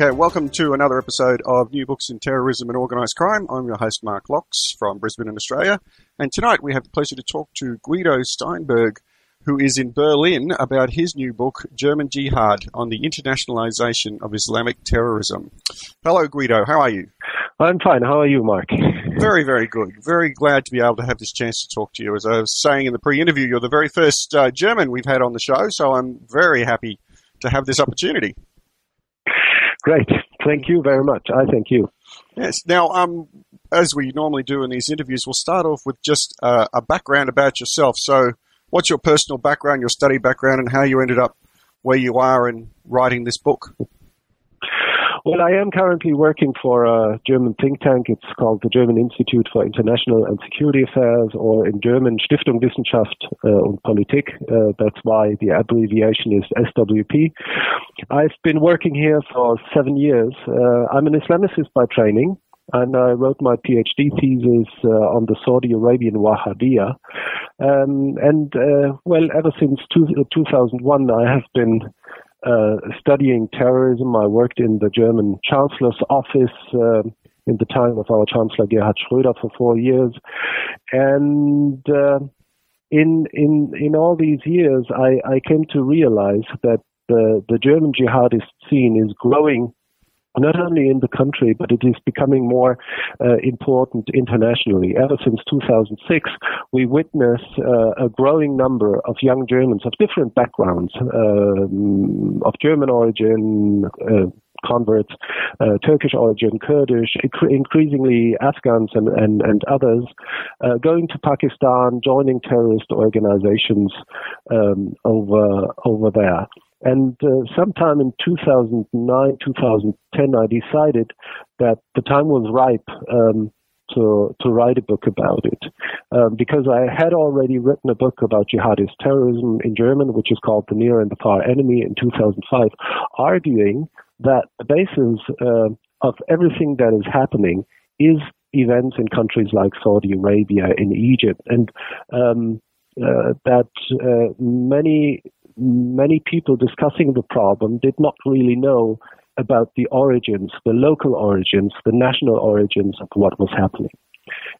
Okay, welcome to another episode of New Books in Terrorism and Organised Crime. I'm your host, Mark Lauchs from Brisbane in Australia. And tonight we have the pleasure to talk to Guido Steinberg, who is in Berlin about his new book, German Jihad on the Internationalization of Islamic Terrorism. Hello, Guido. How are you? I'm fine. How are you, Mark? Very, very good. Very glad to be able to have this chance to talk to you. As I was saying in the pre interview, you're the very first uh, German we've had on the show, so I'm very happy to have this opportunity. Great. Thank you very much. I thank you. Yes. Now, um, as we normally do in these interviews, we'll start off with just uh, a background about yourself. So, what's your personal background, your study background, and how you ended up where you are in writing this book? Well, I am currently working for a German think tank. It's called the German Institute for International and Security Affairs, or in German Stiftung Wissenschaft uh, und Politik. Uh, that's why the abbreviation is SWP. I've been working here for seven years. Uh, I'm an Islamicist by training and I wrote my PhD thesis uh, on the Saudi Arabian Wahhabiyya. Um, and uh, well, ever since two, 2001, I have been uh, studying terrorism. I worked in the German Chancellor's office uh, in the time of our Chancellor Gerhard Schröder for four years, and uh, in in in all these years, I, I came to realize that the the German jihadist scene is growing not only in the country, but it is becoming more uh, important internationally. Ever since 2006, we witness uh, a growing number of young Germans of different backgrounds, um, of German origin, uh, converts, uh, Turkish origin, Kurdish, increasingly Afghans and, and, and others, uh, going to Pakistan, joining terrorist organizations um, over, over there. And uh, sometime in 2009, 2010, I decided that the time was ripe um, to to write a book about it. Um, because I had already written a book about jihadist terrorism in German, which is called The Near and the Far Enemy in 2005, arguing that the basis uh, of everything that is happening is events in countries like Saudi Arabia, in Egypt, and um, uh, that uh, many many people discussing the problem did not really know about the origins, the local origins, the national origins of what was happening.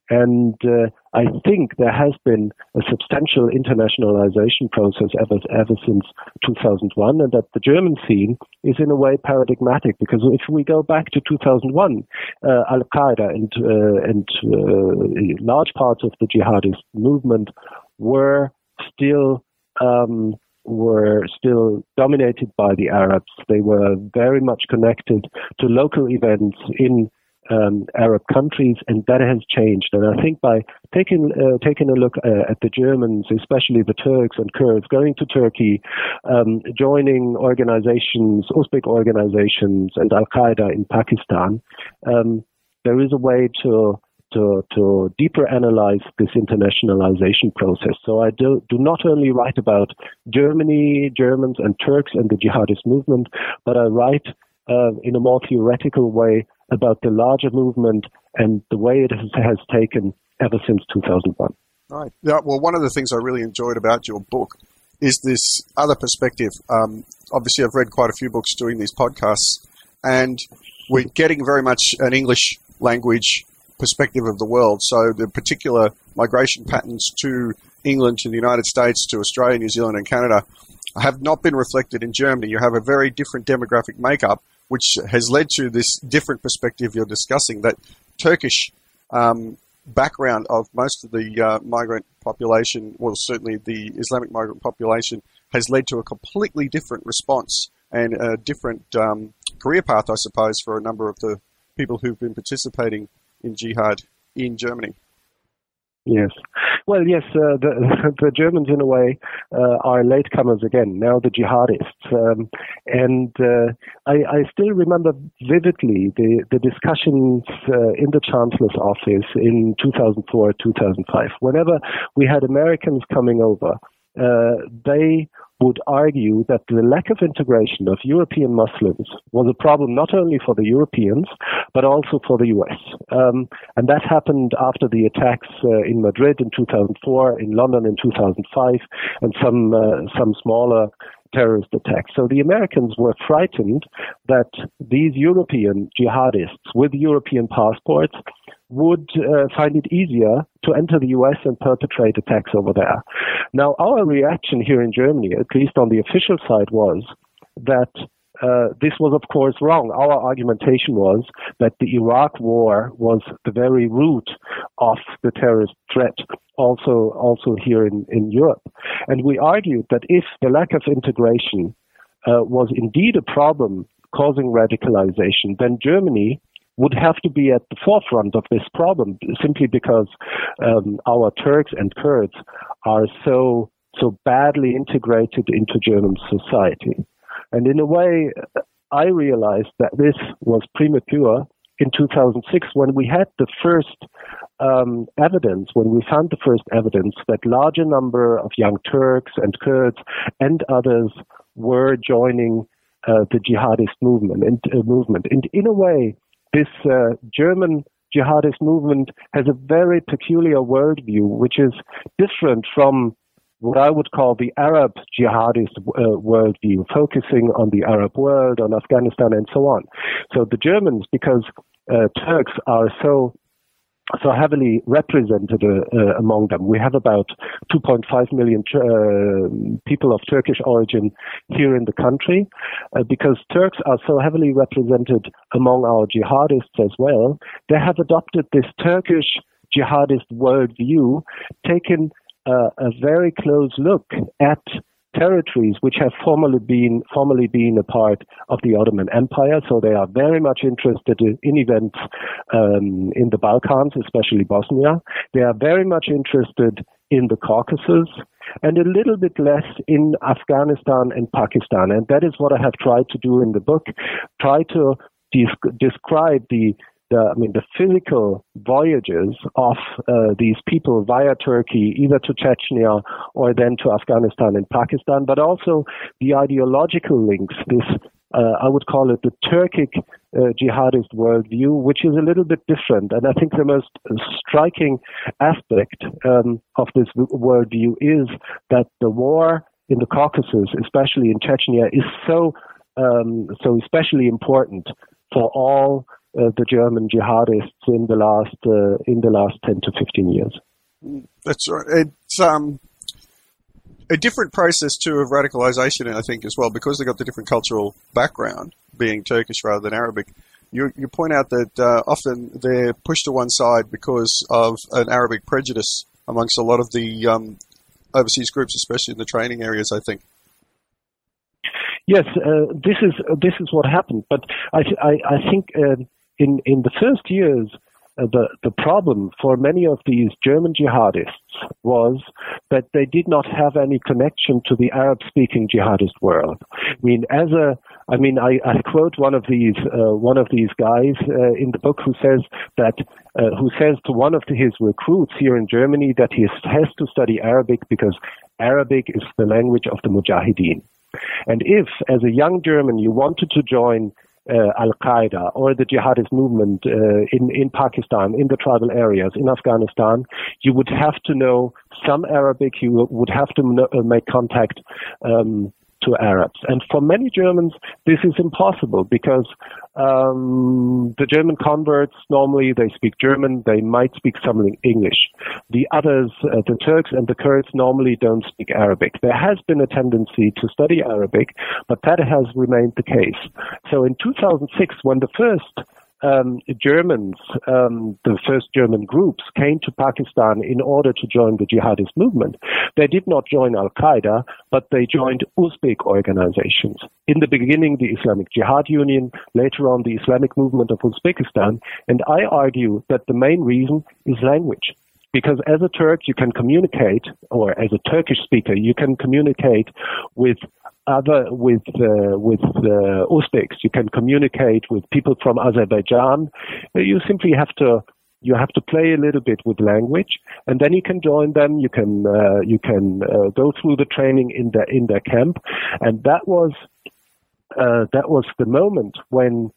And uh, I think there has been a substantial internationalization process ever, ever since 2001, and that the German scene is in a way paradigmatic because if we go back to 2001, uh, Al Qaeda and, uh, and uh, large parts of the jihadist movement were still um, were still dominated by the Arabs. They were very much connected to local events in um, Arab countries, and that has changed. And I think by taking uh, taking a look uh, at the Germans, especially the Turks and Kurds, going to Turkey, um, joining organizations, Uzbek organizations, and Al Qaeda in Pakistan, um, there is a way to to, to deeper analyze this internationalization process. So I do, do not only write about Germany, Germans, and Turks and the jihadist movement, but I write uh, in a more theoretical way about the larger movement and the way it has, has taken ever since 2001. Right. Yeah, well, one of the things I really enjoyed about your book is this other perspective. Um, obviously, I've read quite a few books doing these podcasts, and we're getting very much an English language perspective of the world. So the particular migration patterns to England, to the United States, to Australia, New Zealand, and Canada have not been reflected in Germany. You have a very different demographic makeup, which has led to this different perspective you're discussing. That Turkish um, background of most of the uh, migrant population, well, certainly the Islamic migrant population, has led to a completely different response and a different um, career path, I suppose, for a number of the people who've been participating in jihad in Germany. Yes. Well, yes, uh, the, the Germans, in a way, uh, are latecomers again, now the jihadists. Um, and uh, I, I, still remember vividly the, the discussions uh, in the Chancellor's office in 2004, 2005. Whenever we had Americans coming over, uh, they would argue that the lack of integration of European Muslims was a problem not only for the Europeans, but also for the US. Um, and that happened after the attacks uh, in Madrid in 2004, in London in 2005, and some, uh, some smaller terrorist attacks. So the Americans were frightened that these European jihadists with European passports would uh, find it easier to enter the US and perpetrate attacks over there. Now, our reaction here in Germany, at least on the official side, was that uh, this was, of course, wrong. Our argumentation was that the Iraq War was the very root of the terrorist threat, also also here in, in Europe. And we argued that if the lack of integration uh, was indeed a problem causing radicalization, then Germany would have to be at the forefront of this problem simply because um, our Turks and Kurds are so so badly integrated into German society. And in a way, I realized that this was premature in 2006 when we had the first um, evidence, when we found the first evidence that larger number of young Turks and Kurds and others were joining uh, the jihadist movement. And, uh, movement. and in a way, this uh, German jihadist movement has a very peculiar worldview, which is different from what I would call the Arab jihadist uh, worldview, focusing on the Arab world, on Afghanistan, and so on. So the Germans, because uh, Turks are so so heavily represented uh, uh, among them. We have about 2.5 million uh, people of Turkish origin here in the country. Uh, because Turks are so heavily represented among our jihadists as well, they have adopted this Turkish jihadist worldview, taken uh, a very close look at territories which have formerly been formerly been a part of the Ottoman Empire. So they are very much interested in events um, in the Balkans, especially Bosnia. They are very much interested in the Caucasus and a little bit less in Afghanistan and Pakistan. And that is what I have tried to do in the book. Try to de- describe the the, I mean, the physical voyages of uh, these people via Turkey, either to Chechnya or then to Afghanistan and Pakistan, but also the ideological links, this uh, I would call it the Turkic uh, jihadist worldview, which is a little bit different. And I think the most striking aspect um, of this worldview is that the war in the Caucasus, especially in Chechnya, is so um, so especially important for all uh, the German jihadists in the last uh, in the last ten to fifteen years. That's right. It's um, a different process too of radicalization, I think, as well, because they've got the different cultural background, being Turkish rather than Arabic. You, you point out that uh, often they're pushed to one side because of an Arabic prejudice amongst a lot of the um, overseas groups, especially in the training areas. I think. Yes, uh, this is uh, this is what happened. But I I, I think uh, in in the first years, uh, the the problem for many of these German jihadists was that they did not have any connection to the Arab-speaking jihadist world. I mean, as a I mean, I, I quote one of these uh, one of these guys uh, in the book who says that uh, who says to one of his recruits here in Germany that he has to study Arabic because Arabic is the language of the Mujahideen. And if, as a young German, you wanted to join uh, Al Qaeda or the jihadist movement uh, in in Pakistan, in the tribal areas, in Afghanistan, you would have to know some Arabic. You would have to know, uh, make contact um, to Arabs. And for many Germans, this is impossible because um, the German converts normally they speak German, they might speak some English. The others, uh, the Turks and the Kurds, normally don't speak Arabic. There has been a tendency to study Arabic, but that has remained the case. So in 2006, when the first um, Germans, um, the first German groups, came to Pakistan in order to join the jihadist movement. They did not join Al Qaeda, but they joined Uzbek organizations. In the beginning, the Islamic Jihad Union, later on, the Islamic Movement of Uzbekistan. And I argue that the main reason is language because as a Turk, you can communicate, or as a Turkish speaker, you can communicate with other with uh, with uh, Uzbeks. You can communicate with people from Azerbaijan. You simply have to you have to play a little bit with language, and then you can join them. You can uh, you can uh, go through the training in their in their camp, and that was uh, that was the moment when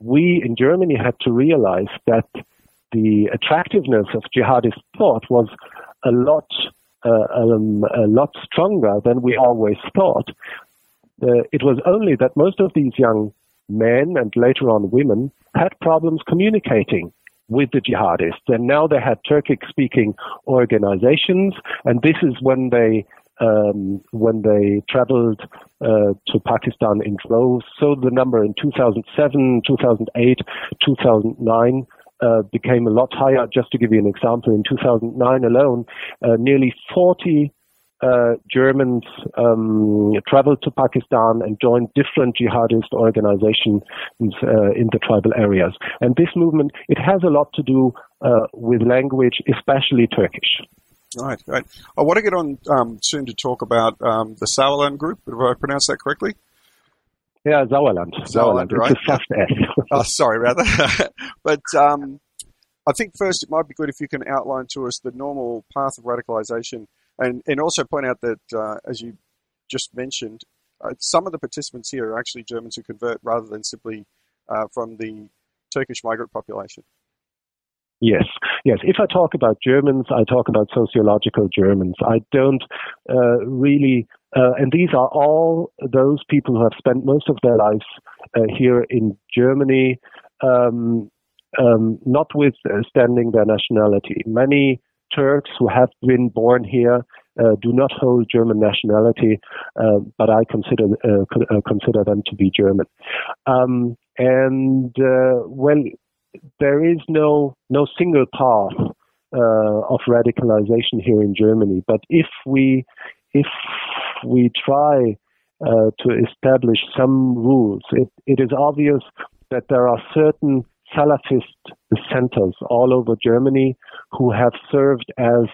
we in Germany had to realize that the attractiveness of jihadist thought was a lot uh, um, a lot stronger than we always thought uh, it was only that most of these young men and later on women had problems communicating with the jihadists. And now they had Turkic speaking organizations, and this is when they um, when they traveled uh, to Pakistan in droves. So the number in 2007, 2008, 2009 uh, became a lot higher. Just to give you an example, in 2009 alone, uh, nearly 40 uh, Germans um, traveled to Pakistan and joined different jihadist organizations uh, in the tribal areas. And this movement, it has a lot to do uh, with language, especially Turkish. Right, right. I want to get on um, soon to talk about um, the Sauerland group. Did I pronounce that correctly? Yeah, Sauerland. Sauerland, right? It's a soft S. oh, sorry about that. but um, I think first it might be good if you can outline to us the normal path of radicalization and, and also point out that, uh, as you just mentioned, uh, some of the participants here are actually Germans who convert rather than simply uh, from the Turkish migrant population. Yes, yes. If I talk about Germans, I talk about sociological Germans. I don't uh, really, uh, and these are all those people who have spent most of their lives uh, here in Germany, um, um, notwithstanding their nationality. Many Turks who have been born here uh, do not hold German nationality, uh, but I consider uh, uh consider them to be German. Um, and uh, well, there is no no single path uh, of radicalization here in Germany. But if we if we try to establish some rules, it, it is obvious that there are certain Salafist centers all over Germany who have served as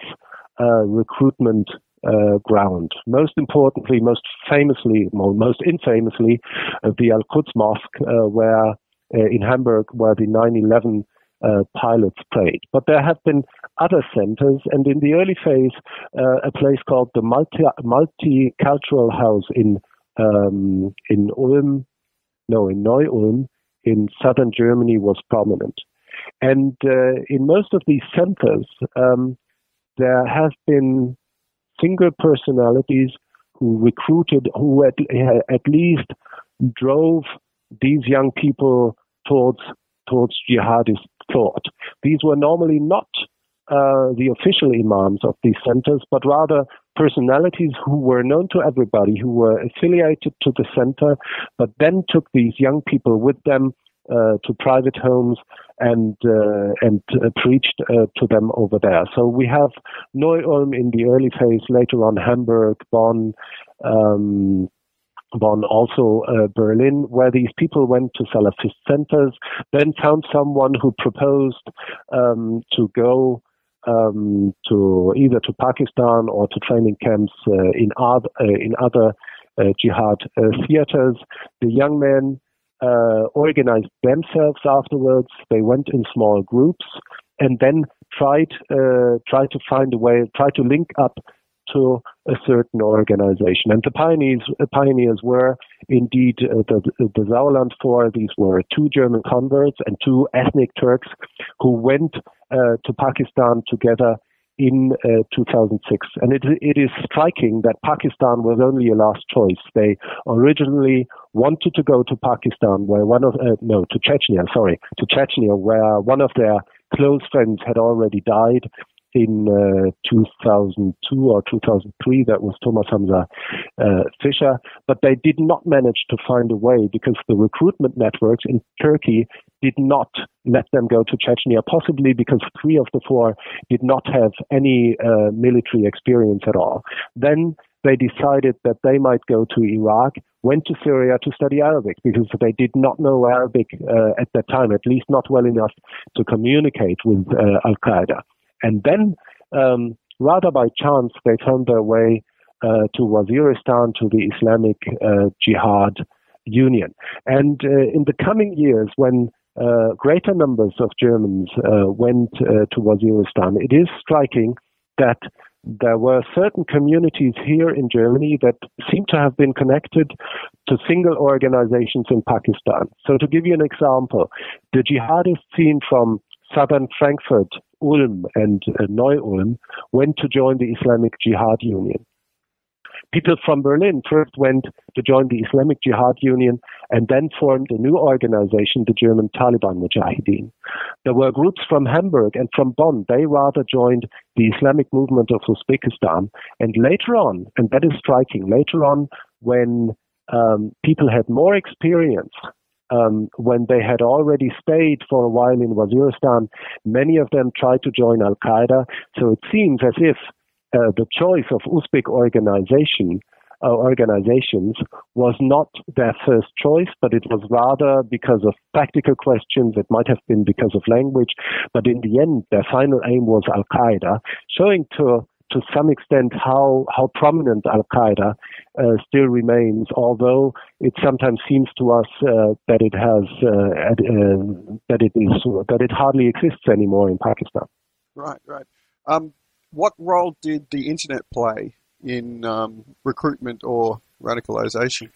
a recruitment uh, ground. Most importantly, most famously, most infamously, uh, the Al Quds Mosque, uh, where uh, in Hamburg, where the 9/11 uh, pilots prayed. But there have been other centers, and in the early phase, uh, a place called the Multi Multicultural House in um, in Ulm, no, in Neu-Ulm, in southern Germany was prominent. And uh, in most of these centers, um, there have been single personalities who recruited, who at, at least drove these young people towards towards jihadist thought. These were normally not uh, the official imams of these centers, but rather personalities who were known to everybody, who were affiliated to the center, but then took these young people with them uh, to private homes and uh, and uh, preached uh, to them over there. So we have Neu-Ulm in the early phase, later on Hamburg, Bonn. Um, Bonn, also uh, Berlin, where these people went to Salafist centers, then found someone who proposed um, to go um, to either to Pakistan or to training camps uh, in, other, uh, in other uh, jihad uh, theaters. The young men uh, organized themselves afterwards. They went in small groups and then tried tried to find a way, try to link up to a certain organization. And the pioneers, pioneers were indeed uh, the, the Sauerland Four. These were two German converts and two ethnic Turks who went uh, to Pakistan together in uh, 2006. And it, it is striking that Pakistan was only a last choice. They originally wanted to go to Pakistan, where one of, uh, no, to Chechnya, sorry, to Chechnya, where one of their close friends had already died in uh, 2002 or 2003. That was Thomas Hamza uh, Fischer. But they did not manage to find a way because the recruitment networks in Turkey did not let them go to Chechnya, possibly because three of the four did not have any uh, military experience at all. Then they decided that they might go to Iraq, went to Syria to study Arabic because they did not know Arabic uh, at that time, at least not well enough to communicate with uh, Al Qaeda. And then, um, rather by chance, they found their way uh, to Waziristan, to the Islamic uh, Jihad Union. And uh, in the coming years, when uh, greater numbers of Germans uh, went uh, to Waziristan, it is striking that there were certain communities here in Germany that seem to have been connected to single organizations in Pakistan. So, to give you an example, the jihadist scene from southern Frankfurt, Ulm, and uh, Neu-Ulm went to join the Islamic Jihad Union. people from Berlin first went to join the Islamic Jihad Union and then formed a new organization, the German Taliban Mujahideen. There were groups from Hamburg and from Bonn. They rather joined the Islamic movement of Uzbekistan. And later on, and that is striking, later on, when um, people had more experience um, when they had already stayed for a while in Waziristan, many of them tried to join Al Qaeda. So it seems as if uh, the choice of Uzbek organization uh, organizations was not their first choice, but it was rather because of practical questions. It might have been because of language, but in the end, their final aim was Al Qaeda, showing to to some extent how how prominent Al Qaeda uh, still remains, although it sometimes seems to us uh, that it has uh, uh that it is that it hardly exists anymore in Pakistan. Right, right. Um, what role did the internet play in um, recruitment or radicalization?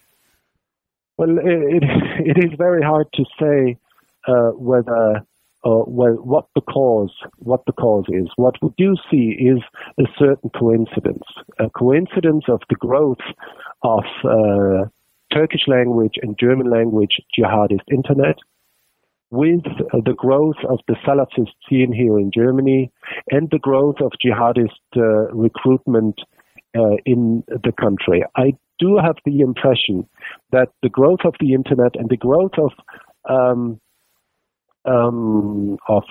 Well, it, it, it is very hard to say uh, whether uh, well, what the cause, what the cause is. What we do see is a certain coincidence, a coincidence of the growth of uh, Turkish language and German language jihadist internet with uh, the growth of the Salafist scene here in Germany and the growth of jihadist uh, recruitment uh, in the country. I do have the impression that the growth of the internet and the growth of um, um, of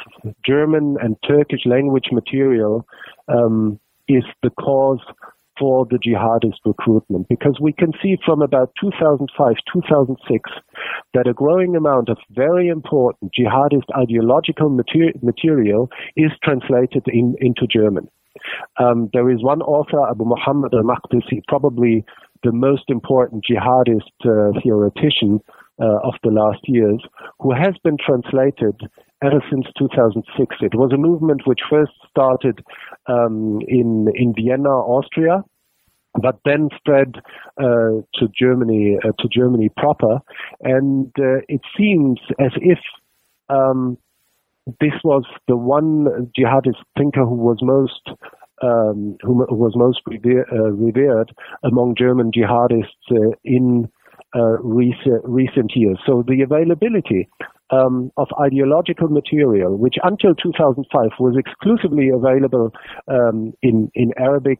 German and Turkish language material um, is the cause for the jihadist recruitment because we can see from about 2005 2006 that a growing amount of very important jihadist ideological mater- material is translated in, into German. Um, there is one author, Abu Muhammad al-Maqdisi, probably the most important jihadist uh, theoretician uh, of the last years, who has been translated ever since 2006. It was a movement which first started um, in in Vienna, Austria, but then spread uh, to Germany uh, to Germany proper, and uh, it seems as if. Um, this was the one jihadist thinker who was most um, who was most revered, uh, revered among German jihadists uh, in uh, recent, recent years. So the availability um, of ideological material, which until 2005 was exclusively available um, in, in Arabic,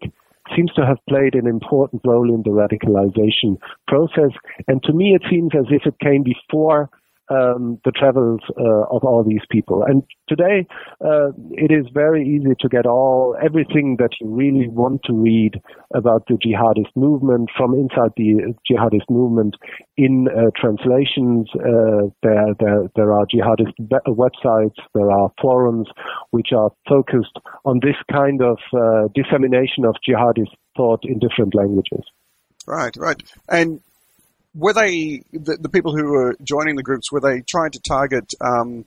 seems to have played an important role in the radicalization process. And to me, it seems as if it came before um, the travels uh, of all these people. And today, uh, it is very easy to get all everything that you really want to read about the jihadist movement from inside the jihadist movement in uh, translations. Uh, there, there, there are jihadist websites, there are forums which are focused on this kind of uh, dissemination of jihadist thought in different languages. Right, right. And were they the, the, people who were joining the groups? Were they trying to target um,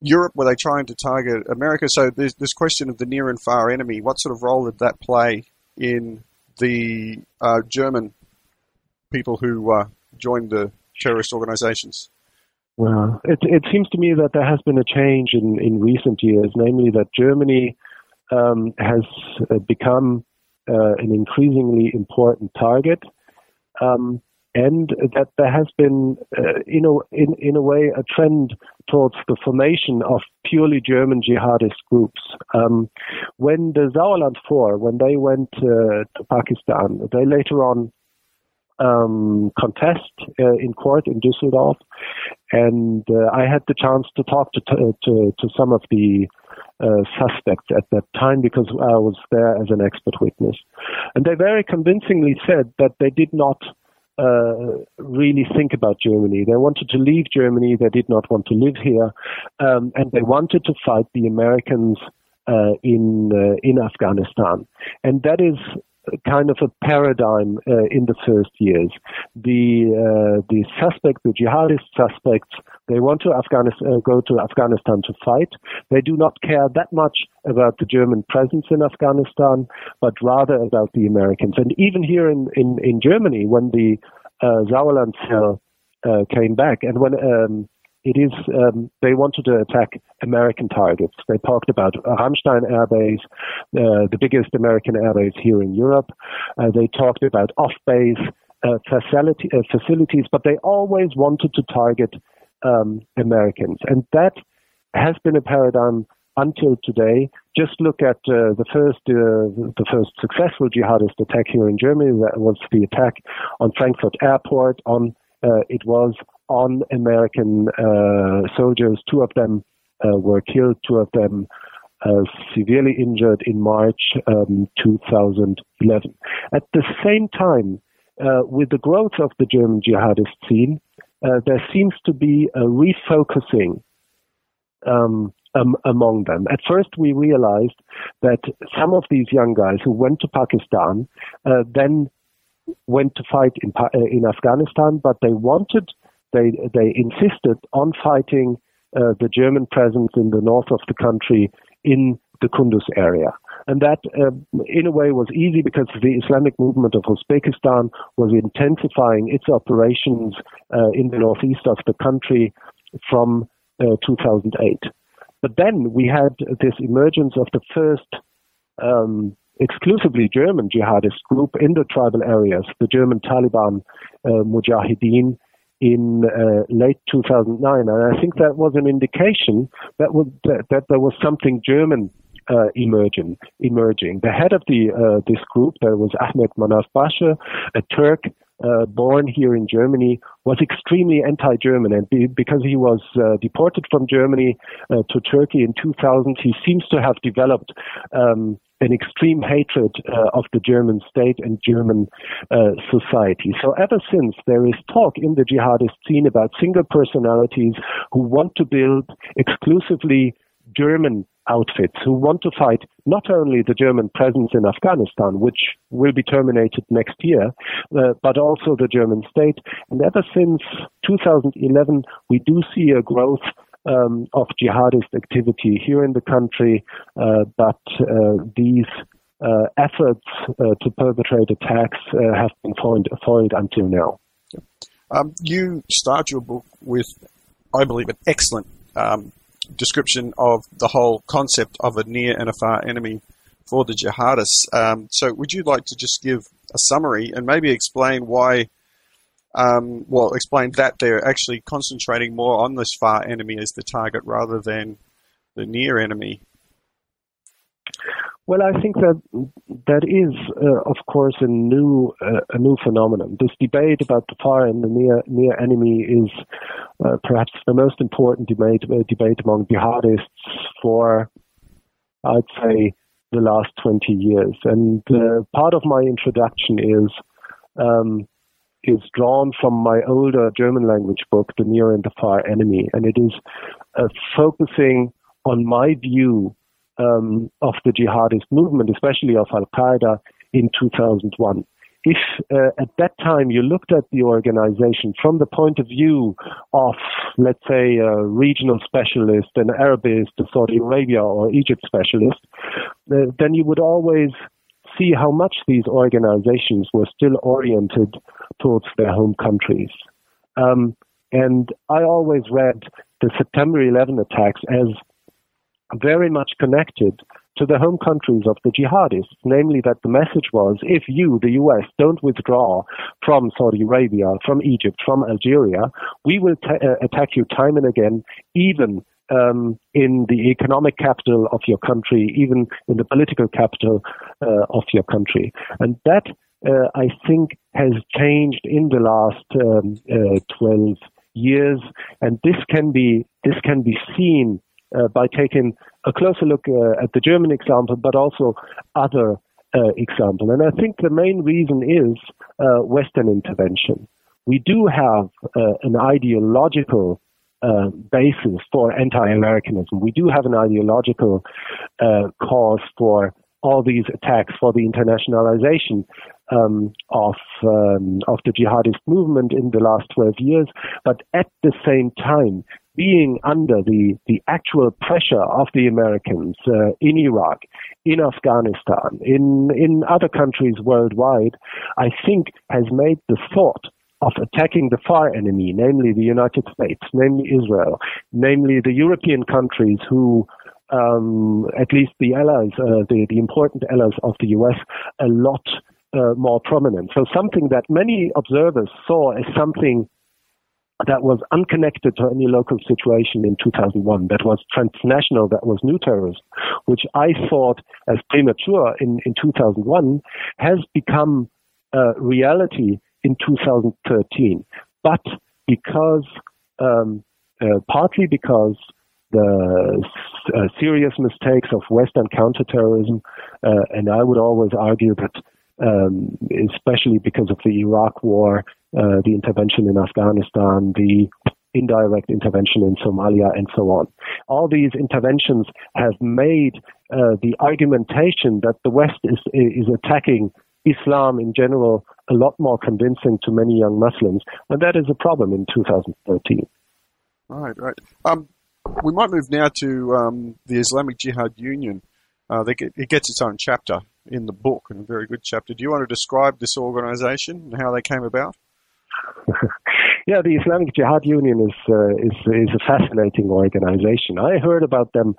Europe? Were they trying to target America? So there's this question of the near and far enemy. What sort of role did that play in the uh, German people who uh, joined the terrorist organizations? Well, it, it seems to me that there has been a change in, in recent years, namely that Germany um, has uh, become uh, an increasingly important target. Um, and that there has been, uh, you know, in, in a way, a trend towards the formation of purely German jihadist groups. Um, when the Sauerland Four, when they went uh, to Pakistan, they later on um, contest uh, in court in Düsseldorf, and uh, I had the chance to talk to to, to some of the uh, suspects at that time because I was there as an expert witness, and they very convincingly said that they did not uh, really think about Germany. They wanted to leave Germany. They did not want to live here, um, and they wanted to fight the Americans uh, in uh, in Afghanistan. And that is kind of a paradigm uh, in the first years. The uh, the suspect, the jihadist suspects, they want to Afghanistan, uh, go to Afghanistan to fight. They do not care that much about the German presence in Afghanistan, but rather about the Americans. And even here in in, in Germany, when the uh, Sauerland cell uh, came back, and when um, it is um, they wanted to attack American targets. They talked about Ramstein Air Base, uh, the biggest American airbase here in Europe. Uh, they talked about off-base uh, facility, uh, facilities, but they always wanted to target um, Americans, and that has been a paradigm until today. Just look at uh, the first uh, the first successful jihadist attack here in Germany. That was the attack on Frankfurt Airport. On uh, it was on American uh, soldiers. Two of them uh, were killed. Two of them. Uh, severely injured in March um, 2011. At the same time, with the growth of the German jihadist scene, there seems to be a refocusing um, um, among them. At first, we realized that some of these young guys who went to Pakistan uh, then went to fight in, in Afghanistan, but they wanted, they, they insisted on fighting uh, the German presence in the north of the country in the Kunduz area. And that, uh, in a way, was easy because the Islamic movement of Uzbekistan was intensifying its operations uh, in the northeast of the country from uh, 2008. But then we had this emergence of the first um, exclusively German jihadist group in the tribal areas, the German Taliban uh, Mujahideen, in uh, late 2009. And I think that was an indication that, would, that, that there was something German uh, emerging. Emerging. The head of the uh, this group, there was Ahmed Manaf Pasha, a Turk uh, born here in Germany, was extremely anti-German, and be, because he was uh, deported from Germany uh, to Turkey in 2000, he seems to have developed um, an extreme hatred uh, of the German state and German uh, society. So ever since there is talk in the jihadist scene about single personalities who want to build exclusively German outfits who want to fight not only the German presence in Afghanistan, which will be terminated next year, uh, but also the German state. And ever since 2011, we do see a growth um, of jihadist activity here in the country, uh, but uh, these uh, efforts to perpetrate attacks have been foiled, foiled until now. Um, you start your book with, I believe, an excellent um, description of the whole concept of a near and a far enemy for the jihadists. Um, so, would you like to just give a summary and maybe explain why? Um, well, explain that they're actually concentrating more on this far enemy as the target rather than the near enemy. Well, I think that that is, uh, of course, a new uh, a new phenomenon. This debate about the far and the near near enemy is uh, perhaps the most important debate uh, debate among jihadists for, I'd say, the last twenty years. And uh, part of my introduction is um, is drawn from my older German language book, The Near and the Far Enemy, and it is uh, focusing on my view um, of the jihadist movement, especially of Al Qaeda in 2001. If uh, at that time you looked at the organization from the point of view of, let's say, a regional specialist, an Arabist, a Saudi Arabia or Egypt specialist, uh, then you would always see how much these organizations were still oriented towards their home countries. Um, and I always read the September 11 attacks as very much connected to the home countries of the jihadists, namely that the message was if you, the US, don't withdraw from Saudi Arabia, from Egypt, from Algeria, we will t- uh, attack you time and again, even um, in the economic capital of your country, even in the political capital uh, of your country. And that, uh, I think, has changed in the last um, uh, 12 years. And this can be, this can be seen uh, by taking a closer look uh, at the German example, but also other uh, examples. And I think the main reason is uh, Western intervention. We do have an ideological uh, basis for anti-Americanism. We do have an ideological cause for all these attacks, for the internationalization um, of um, of the jihadist movement in the last 12 years. But at the same time, being under the, the actual pressure of the Americans uh, in Iraq, in Afghanistan, in, in other countries worldwide, I think has made the thought of attacking the far enemy, namely the United States, namely Israel, namely the European countries who um, at least the allies, uh, the, the important allies of the US, a lot uh, more prominent. So something that many observers saw as something that was unconnected to any local situation in 2001, that was transnational, that was new terrorism, which I thought as premature in, in 2001, has become a reality in 2013. But because, um, uh, partly because the uh, serious mistakes of Western counterterrorism, uh, and I would always argue that, um, especially because of the Iraq War, uh, the intervention in Afghanistan, the indirect intervention in Somalia, and so on. All these interventions have made uh, the argumentation that the West is is attacking Islam in general a lot more convincing to many young Muslims, and that is a problem in 2013. Right, right. Um, we might move now to um, the Islamic Jihad Union. Uh, get, it gets its own chapter in the book, and a very good chapter. Do you want to describe this organization and how they came about? yeah, the Islamic Jihad Union is uh, is is a fascinating organization. I heard about them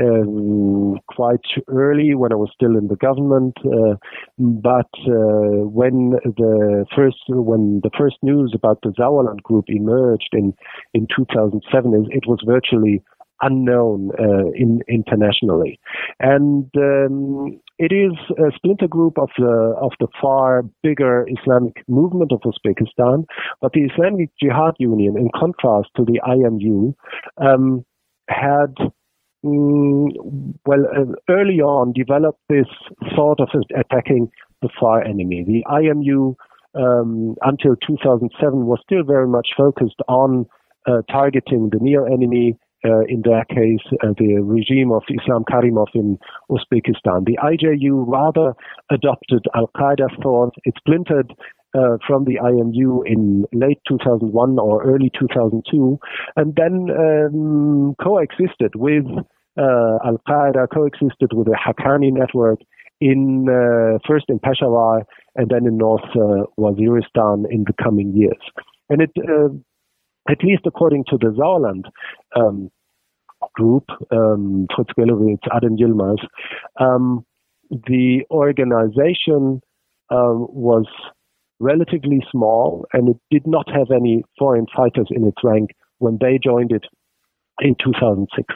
um, quite early when I was still in the government, uh, but uh, when the first when the first news about the Sauerland Group emerged in in 2007, it was virtually unknown uh, in, internationally. And um, it is a splinter group of the of the far bigger Islamic movement of Uzbekistan, but the Islamic Jihad Union, in contrast to the IMU, um, had mm, well uh, early on developed this thought of attacking the far enemy. The IMU um, until 2007 was still very much focused on uh, targeting the near enemy uh, in that case, uh, the regime of Islam Karimov in Uzbekistan. The IJU rather adopted Al Qaeda thought. It splintered uh, from the IMU in late 2001 or early 2002, and then um, coexisted with uh, Al Qaeda, coexisted with the Haqqani network in uh, first in Peshawar and then in North uh, Waziristan in the coming years. And it at least according to the Sauerland um, group, um, Fritz Gelowicz, Adem Yilmaz, um, the organization um, was relatively small and it did not have any foreign fighters in its rank when they joined it in 2006.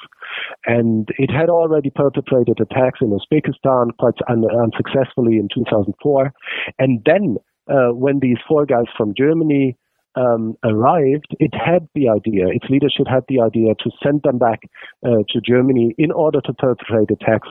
And it had already perpetrated attacks in Uzbekistan quite un- unsuccessfully in 2004. And then uh, when these four guys from Germany um, arrived, it had the idea, its leadership had the idea to send them back uh, to Germany in order to perpetrate attacks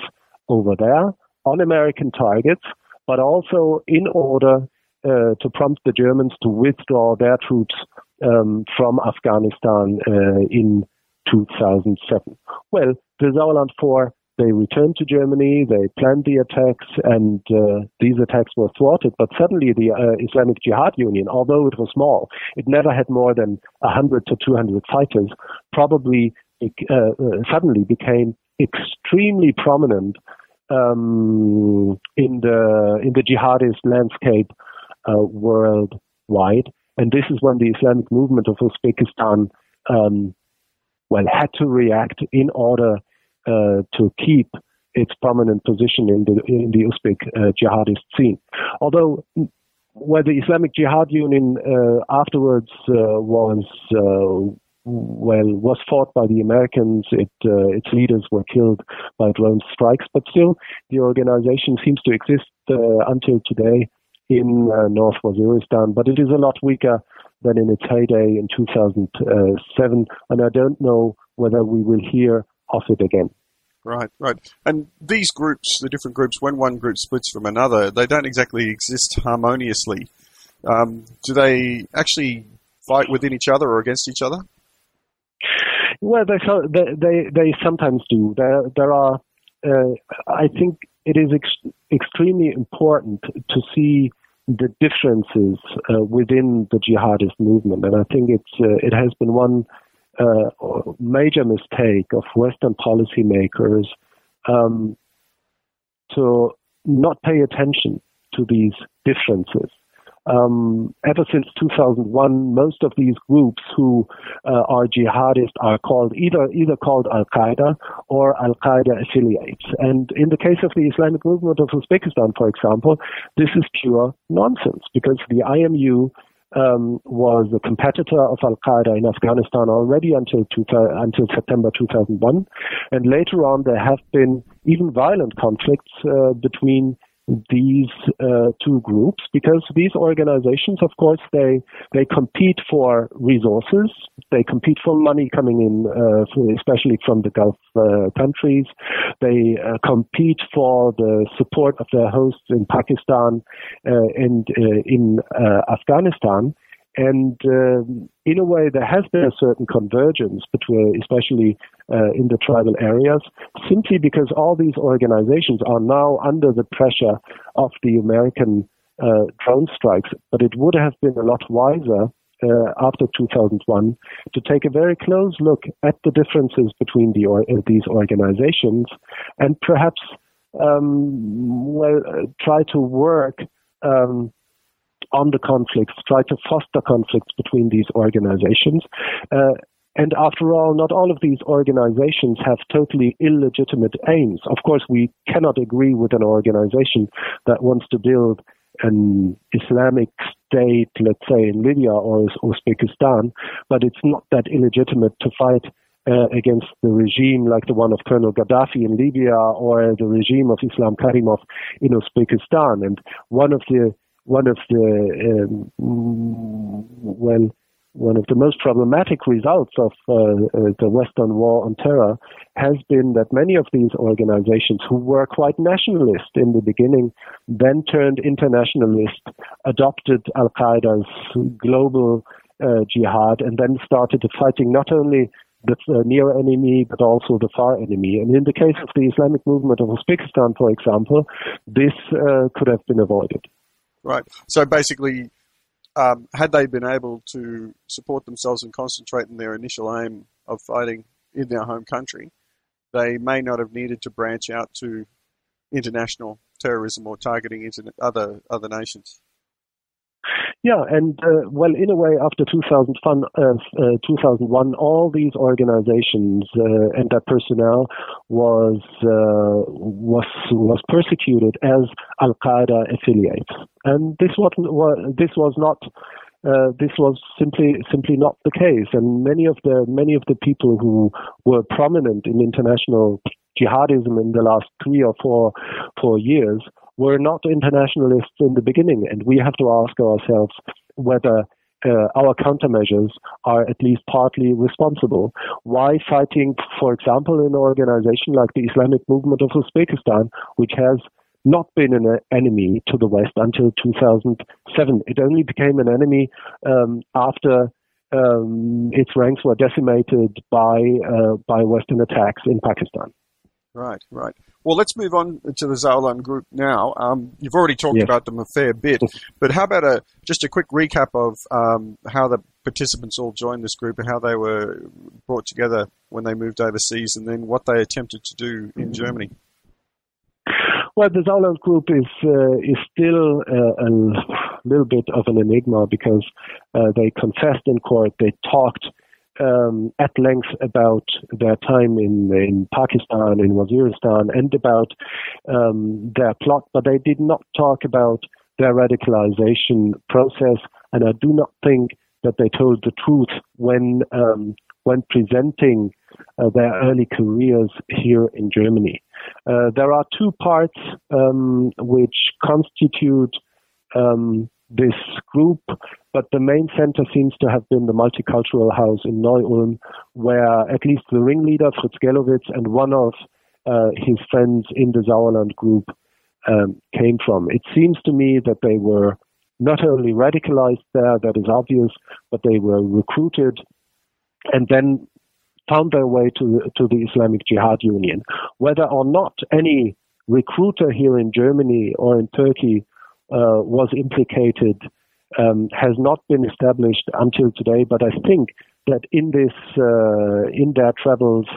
over there on American targets, but also in order uh, to prompt the Germans to withdraw their troops um, from Afghanistan uh, in 2007. Well, the Sauerland 4 they returned to Germany, they planned the attacks, and uh, these attacks were thwarted. But suddenly, the uh, Islamic Jihad Union, although it was small, it never had more than 100 to 200 fighters, probably uh, uh, suddenly became extremely prominent um, in the in the jihadist landscape uh, worldwide. And this is when the Islamic movement of Uzbekistan, um, well, had to react in order to keep its prominent position in the in the Uzbek uh, jihadist scene. Although where the Islamic Jihad Union uh, afterwards was well was fought by the Americans. It, uh, its leaders were killed by drone strikes, but still the organization seems to exist uh, until today in uh, North Waziristan. But it is a lot weaker than in its heyday in 2007, and I don't know whether we will hear off it again. Right, right. And these groups, the different groups, when one group splits from another, they don't exactly exist harmoniously. Um, do they actually fight within each other or against each other? Well, they they they, they sometimes do. There there are. Uh, I think it is ex- extremely important to see the differences uh, within the jihadist movement, and I think it's uh, it has been one uh, major mistake of Western policymakers um, to not pay attention to these differences. um, ever since 2001, most of these groups who uh, are jihadists are called either either called Al Qaeda or Al Qaeda affiliates. And in the case of the Islamic movement of Uzbekistan, for example, this is pure nonsense because the IMU um, was a competitor of Al Qaeda in Afghanistan already until two, until September 2001, and later on there have been even violent conflicts uh, between these uh, two groups because these organizations, of course, they they compete for resources, they compete for money coming in, uh, especially from the Gulf uh, countries. They uh, compete for the support of their hosts in Pakistan uh, and uh, in Afghanistan. And um, in a way, there has been a certain convergence between, especially uh, in the tribal areas, simply because all these organizations are now under the pressure of the American uh, drone strikes. But it would have been a lot wiser uh, after 2001 to take a very close look at the differences between the or, uh, these organizations and perhaps um, well uh, try to work. Um, on the conflicts, try to foster conflicts between these organizations. Uh, and after all, not all of these organizations have totally illegitimate aims. Of course, we cannot agree with an organization that wants to build an Islamic state, let's say in Libya or Uzbekistan, but it's not that illegitimate to fight uh, against the regime like the one of Colonel Gaddafi in Libya or the regime of Islam Karimov in Uzbekistan. And one of the one of the um, well one of the most problematic results of uh, uh, the Western war on terror has been that many of these organizations who were quite nationalist in the beginning then turned internationalist, adopted Al Qaeda's global uh, jihad, and then started fighting not only the uh, near enemy, but also the far enemy. And in the case of the Islamic movement of Uzbekistan, for example, this uh, could have been avoided. Right. So basically, um, had they been able to support themselves and concentrate on their initial aim of fighting in their home country, they may not have needed to branch out to international terrorism or targeting other other nations. Yeah, and uh, well, in a way, after 2001, uh, uh, 2001 all these organizations uh, and their personnel was uh, was was persecuted as Al Qaeda affiliates, and this was this was not. Uh, this was simply simply not the case, and many of the many of the people who were prominent in international jihadism in the last three or four four years were not internationalists in the beginning, and we have to ask ourselves whether uh, our countermeasures are at least partly responsible. Why fighting, for example, an organization like the Islamic Movement of Uzbekistan, which has not been an enemy to the West until 2007. It only became an enemy um, after um, its ranks were decimated by uh, by Western attacks in Pakistan. Right, right. Well, let's move on to the Sauerland group now. Um, you've already talked yes. about them a fair bit, but how about a just a quick recap of um, how the participants all joined this group and how they were brought together when they moved overseas, and then what they attempted to do in Germany. Well, the Sauerland group is uh, is still uh, a little bit of an enigma because uh, they confessed in court, they talked um, at length about their time in in Pakistan, in Waziristan, and about um, their plot, but they did not talk about their radicalization process. And I do not think that they told the truth when um, when presenting uh, their early careers here in Germany. Uh, there are two parts um, which constitute um, this group, but the main center seems to have been the multicultural house in Neu-Ulm, where at least the ringleader, Fritz Gelowicz, and one of uh, his friends in the Sauerland group um, came from. It seems to me that they were not only radicalized there, that is obvious, but they were recruited and then found their way to, to the Islamic Jihad Union. Whether or not any recruiter here in Germany or in Turkey uh, was implicated um, has not been established until today. But I think that in this uh, in their travels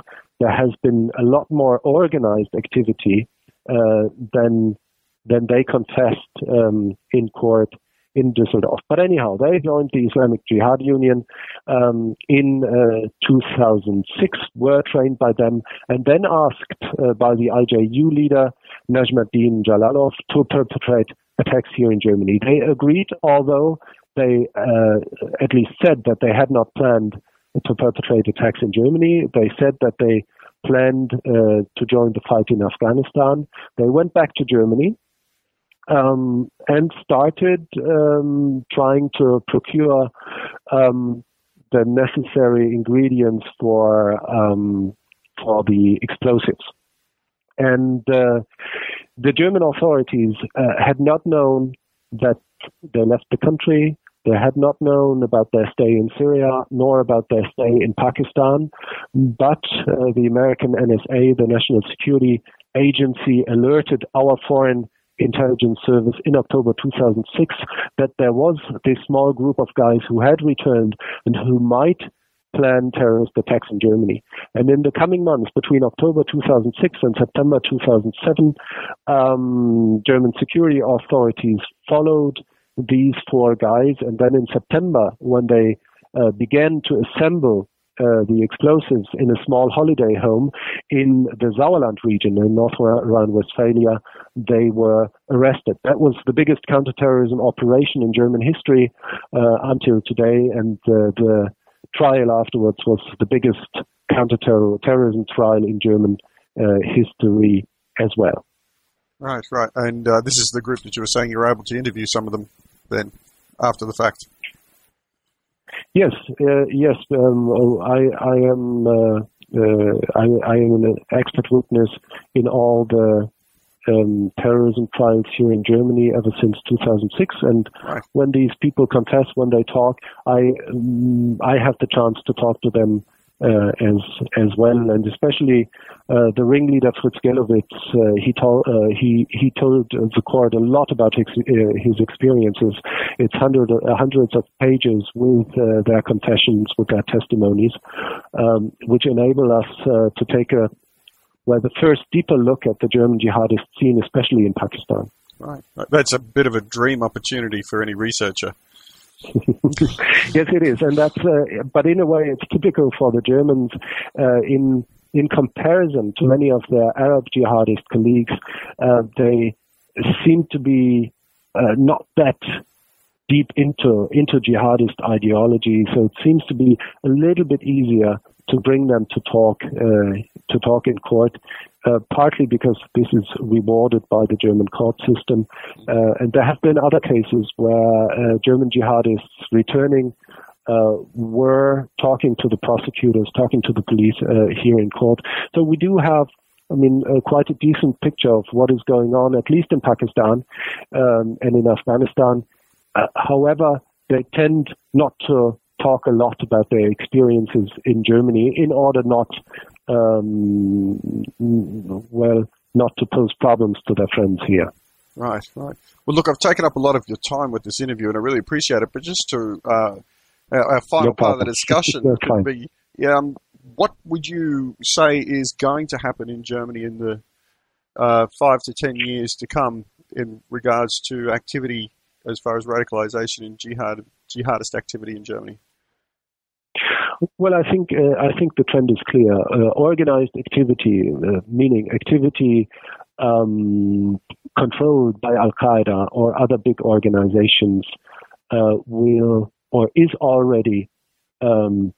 there has been a lot more organized activity uh, than than they confessed um, in court in Düsseldorf. But anyhow, they joined the Islamic Jihad Union um, in uh, 2006, were trained by them, and then asked uh, by the IJU leader, Najmuddin Jalalov, to perpetrate attacks here in Germany. They agreed, although they uh, at least said that they had not planned to perpetrate attacks in Germany. They said that they planned uh, to join the fight in Afghanistan. They went back to Germany um, and started um, trying to procure um, the necessary ingredients for um, for the explosives. And uh, the German authorities uh, had not known that they left the country. They had not known about their stay in Syria nor about their stay in Pakistan, but uh, the American NSA, the National Security Agency, alerted our foreign intelligence service in October 2006 that there was this small group of guys who had returned and who might plan terrorist attacks in Germany. And in the coming months, between October 2006 and September 2007, um, German security authorities followed these four guys. And then in September, when they uh, began to assemble uh, the explosives in a small holiday home in the Sauerland region in North Rhine-Westphalia, they were arrested. That was the biggest counterterrorism operation in German history uh, until today, and uh, the trial afterwards was the biggest counterterrorism trial in German uh, history as well. Right, right. And uh, this is the group that you were saying you were able to interview some of them then after the fact. Yes, uh, yes. Um, oh, I, I am. Uh, uh, I, I, am an expert witness in all the um, terrorism trials here in Germany ever since 2006. And right. when these people confess, when they talk, I um, I have the chance to talk to them uh, as as well, and especially uh, the ringleader Fritz Gelowicz. Uh, he told uh, he he told the court a lot about his uh, his experiences. It's hundred, uh, hundreds of pages with their confessions, with their testimonies, um, which enable us to take a well the first deeper look at the German jihadist scene, especially in Pakistan. Right, that's a bit of a dream opportunity for any researcher. yes, it is, and that's. Uh, but in a way, it's typical for the Germans uh, in in comparison to many of their Arab jihadist colleagues. Uh, they seem to be uh, not that deep into into jihadist ideology, so it seems to be a little bit easier to bring them to talk uh, to talk in court. Uh, partly because this is rewarded by the German court system, uh, and there have been other cases where German jihadists returning uh, were talking to the prosecutors, talking to the police uh, here in court. So we do have I mean, uh, quite a decent picture of what is going on, at least in Pakistan um, and in Afghanistan. However, they tend not to talk a lot about their experiences in Germany in order not, um, well, not to pose problems to their friends here. Right, right. Well, look, I've taken up a lot of your time with this interview, and I really appreciate it. But just to uh, our, final no part of the discussion could be, um, what would you say is going to happen in Germany in the uh, five to ten years to come in regards to activity as far as radicalization and jihad jihadist activity in Germany? Well, I think uh, I think the trend is clear. Uh, organized activity, uh, meaning activity um, controlled by Al Qaeda or other big organizations, uh, will or is already um,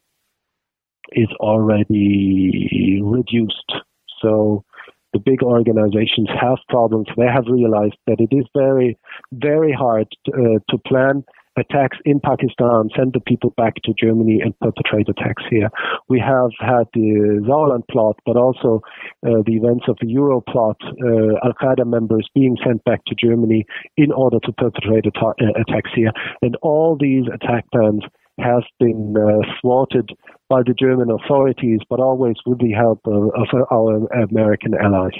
is already reduced. So the big organizations have problems. They have realized that it is very, very hard uh, to plan attacks in Pakistan, send the people back to Germany and perpetrate attacks here. We have had the Sauerland plot, but also uh, the events of the Euro plot, uh, Al Qaeda members being sent back to Germany in order to perpetrate uh, attacks here. And all these attack plans have been uh, thwarted by the German authorities, but always with the help of, of our American allies.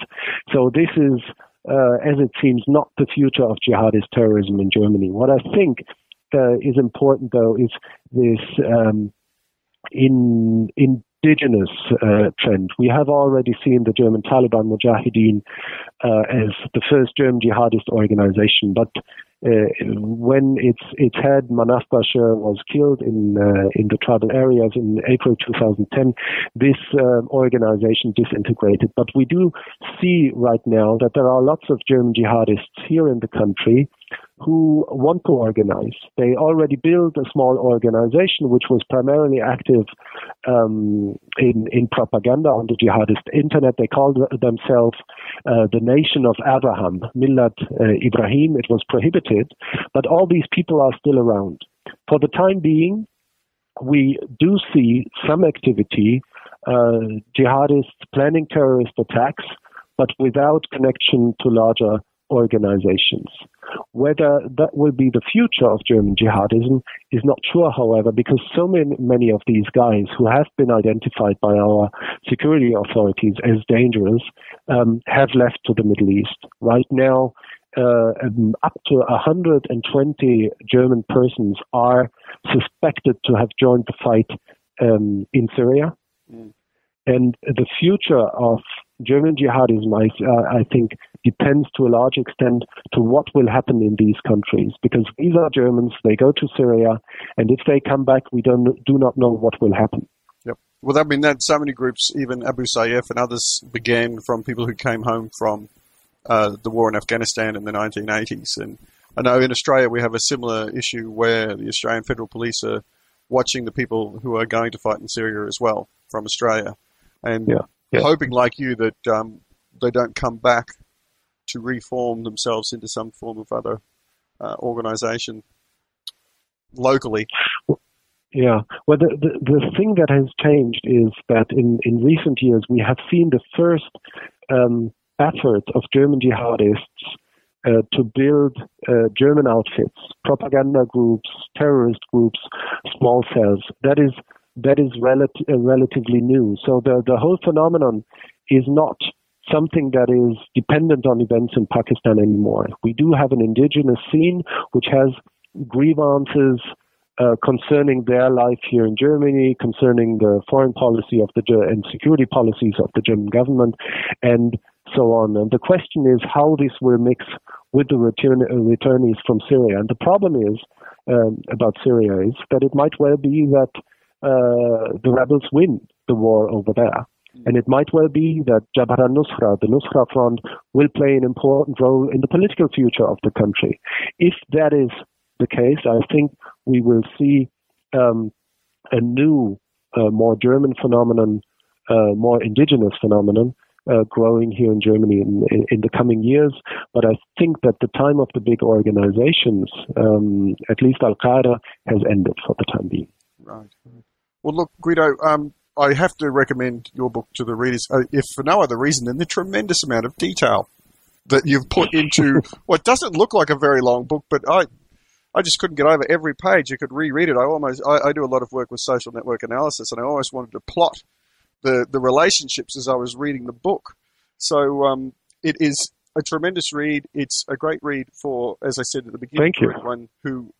So this is uh, as it seems, not the future of jihadist terrorism in Germany. What I think uh, is important, though, is this um, in indigenous uh, trend. We have already seen the German Taliban Mujahideen uh, as the first German jihadist organization, but uh, when its its head Manaf Bashir was killed in uh, in the tribal areas in April 2010, this uh, organization disintegrated. But we do see right now that there are lots of German jihadists here in the country who want to organize. They already built a small organization which was primarily active um, in, in propaganda on the jihadist internet. They called themselves uh, the Nation of Abraham, Millat uh, Ibrahim. It was prohibited, but all these people are still around. For the time being, we do see some activity, uh, jihadists planning terrorist attacks, but without connection to larger organizations. Whether that will be the future of German jihadism is not sure, however, because so many, many of these guys who have been identified by our security authorities as dangerous um, have left to the Middle East. Right now, uh, um, up to 120 German persons are suspected to have joined the fight um, in Syria. Mm. And the future of German jihadism, I, uh, I think, depends to a large extent to what will happen in these countries. Because these are Germans, they go to Syria, and if they come back, we don't do not know what will happen. Yep. Well, that mean that so many groups, even Abu Sayyaf and others, began from people who came home from uh, the war in Afghanistan in the 1980s. And I know in Australia we have a similar issue where the Australian Federal Police are watching the people who are going to fight in Syria as well from Australia. And yeah yeah. hoping, like you, that um, they don't come back to reform themselves into some form of other uh, organization locally. Yeah. Well, the, the, the thing that has changed is that in, in recent years we have seen the first um, effort of German jihadists uh, to build uh, German outfits, propaganda groups, terrorist groups, small cells. That is that is relati- uh, relatively new. So the, the whole phenomenon is not something that is dependent on events in Pakistan anymore. We do have an indigenous scene which has grievances uh, concerning their life here in Germany, concerning the foreign policy of the and security policies of the German government, and so on. And the question is how this will mix with the return, uh, returnees from Syria. And the problem is um, about Syria is that it might well be that uh, the rebels win the war over there. And it might well be that Jabhat al-Nusra, the Nusra Front, will play an important role in the political future of the country. If that is the case, I think we will see um, a new, uh, more German phenomenon, uh, more indigenous phenomenon, uh, growing here in Germany in, in, in, the coming years. But I think that the time of the big organizations, um, at least Al Qaeda, has ended for the time being. Right. Well, look, Guido, um, I have to recommend your book to the readers, uh, if for no other reason than the tremendous amount of detail that you've put into what doesn't look like a very long book, but I, I just couldn't get over every page. You could reread it. I almost, I, I do a lot of work with social network analysis, and I almost wanted to plot the the relationships as I was reading the book. So um, it is a tremendous read. It's a great read for, as I said at the beginning, Thank for anyone who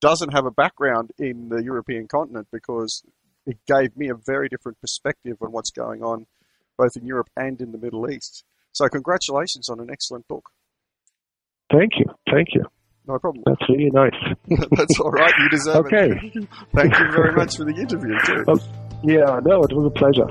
doesn't have a background in the European continent because it gave me a very different perspective on what's going on both in Europe and in the Middle East. So congratulations on an excellent book. Thank you. Thank you. No problem. That's really nice. That's all right. You deserve okay. it. Thank you very much for the interview, too. yeah, no, it was a pleasure.